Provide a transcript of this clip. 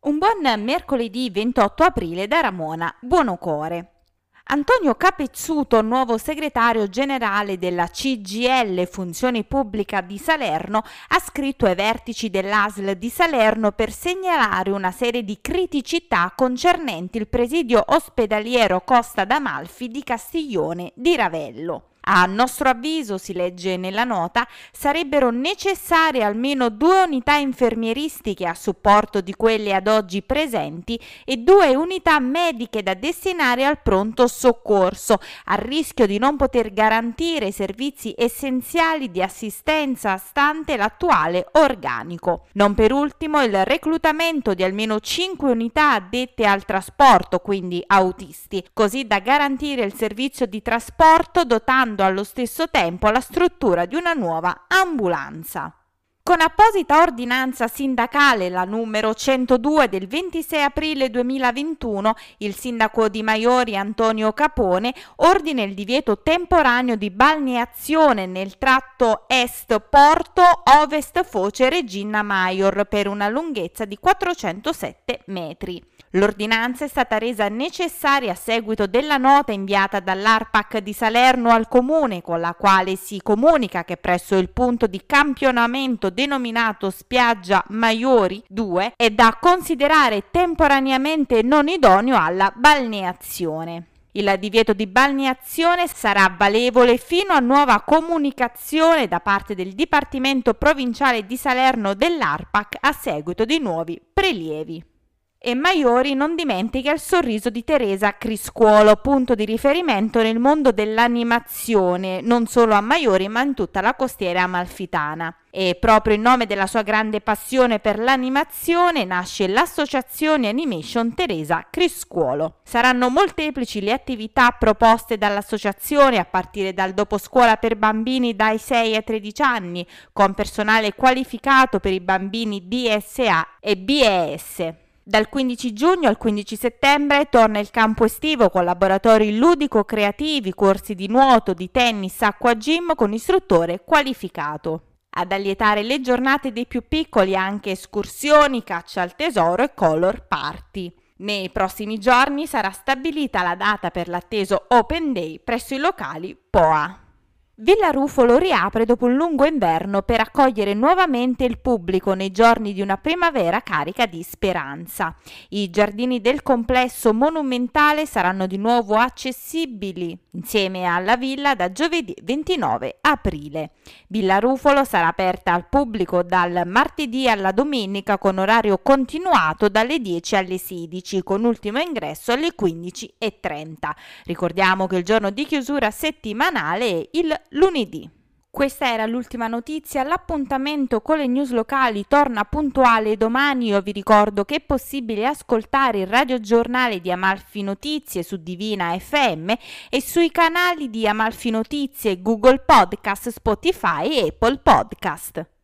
Un buon mercoledì 28 aprile da Ramona Buonocore. Antonio Capezzuto, nuovo segretario generale della CGL Funzione Pubblica di Salerno, ha scritto ai vertici dell'ASL di Salerno per segnalare una serie di criticità concernenti il presidio ospedaliero Costa d'Amalfi di Castiglione di Ravello. A nostro avviso, si legge nella nota, sarebbero necessarie almeno due unità infermieristiche a supporto di quelle ad oggi presenti e due unità mediche da destinare al pronto soccorso, a rischio di non poter garantire servizi essenziali di assistenza stante l'attuale organico. Non per ultimo il reclutamento di almeno 5 unità addette al trasporto, quindi autisti, così da garantire il servizio di trasporto dotando allo stesso tempo la struttura di una nuova ambulanza. Con apposita ordinanza sindacale, la numero 102 del 26 aprile 2021, il sindaco di Maiori Antonio Capone ordina il divieto temporaneo di balneazione nel tratto est Porto Ovest Foce Regina Maior per una lunghezza di 407 metri. L'ordinanza è stata resa necessaria a seguito della nota inviata dall'ARPAC di Salerno al comune con la quale si comunica che presso il punto di campionamento denominato Spiaggia Maiori 2 è da considerare temporaneamente non idoneo alla balneazione. Il divieto di balneazione sarà valevole fino a nuova comunicazione da parte del Dipartimento Provinciale di Salerno dell'ARPAC a seguito di nuovi prelievi. E Maiori non dimentica il sorriso di Teresa Criscuolo, punto di riferimento nel mondo dell'animazione, non solo a Maiori ma in tutta la costiera amalfitana. E proprio in nome della sua grande passione per l'animazione nasce l'associazione Animation Teresa Criscuolo. Saranno molteplici le attività proposte dall'associazione a partire dal doposcuola per bambini dai 6 ai 13 anni, con personale qualificato per i bambini DSA e BES. Dal 15 giugno al 15 settembre torna il campo estivo con laboratori ludico-creativi, corsi di nuoto, di tennis, acqua gym con istruttore qualificato. Ad allietare le giornate dei più piccoli anche escursioni, caccia al tesoro e color party. Nei prossimi giorni sarà stabilita la data per l'atteso Open Day presso i locali POA. Villa Rufolo riapre dopo un lungo inverno per accogliere nuovamente il pubblico nei giorni di una primavera carica di speranza. I giardini del complesso monumentale saranno di nuovo accessibili insieme alla villa da giovedì 29 aprile. Villa Rufolo sarà aperta al pubblico dal martedì alla domenica con orario continuato dalle 10 alle 16 con ultimo ingresso alle 15.30. Ricordiamo che il giorno di chiusura settimanale è il lunedì. Questa era l'ultima notizia, l'appuntamento con le news locali torna puntuale domani, io vi ricordo che è possibile ascoltare il radiogiornale di Amalfi Notizie su Divina FM e sui canali di Amalfi Notizie, Google Podcast, Spotify e Apple Podcast.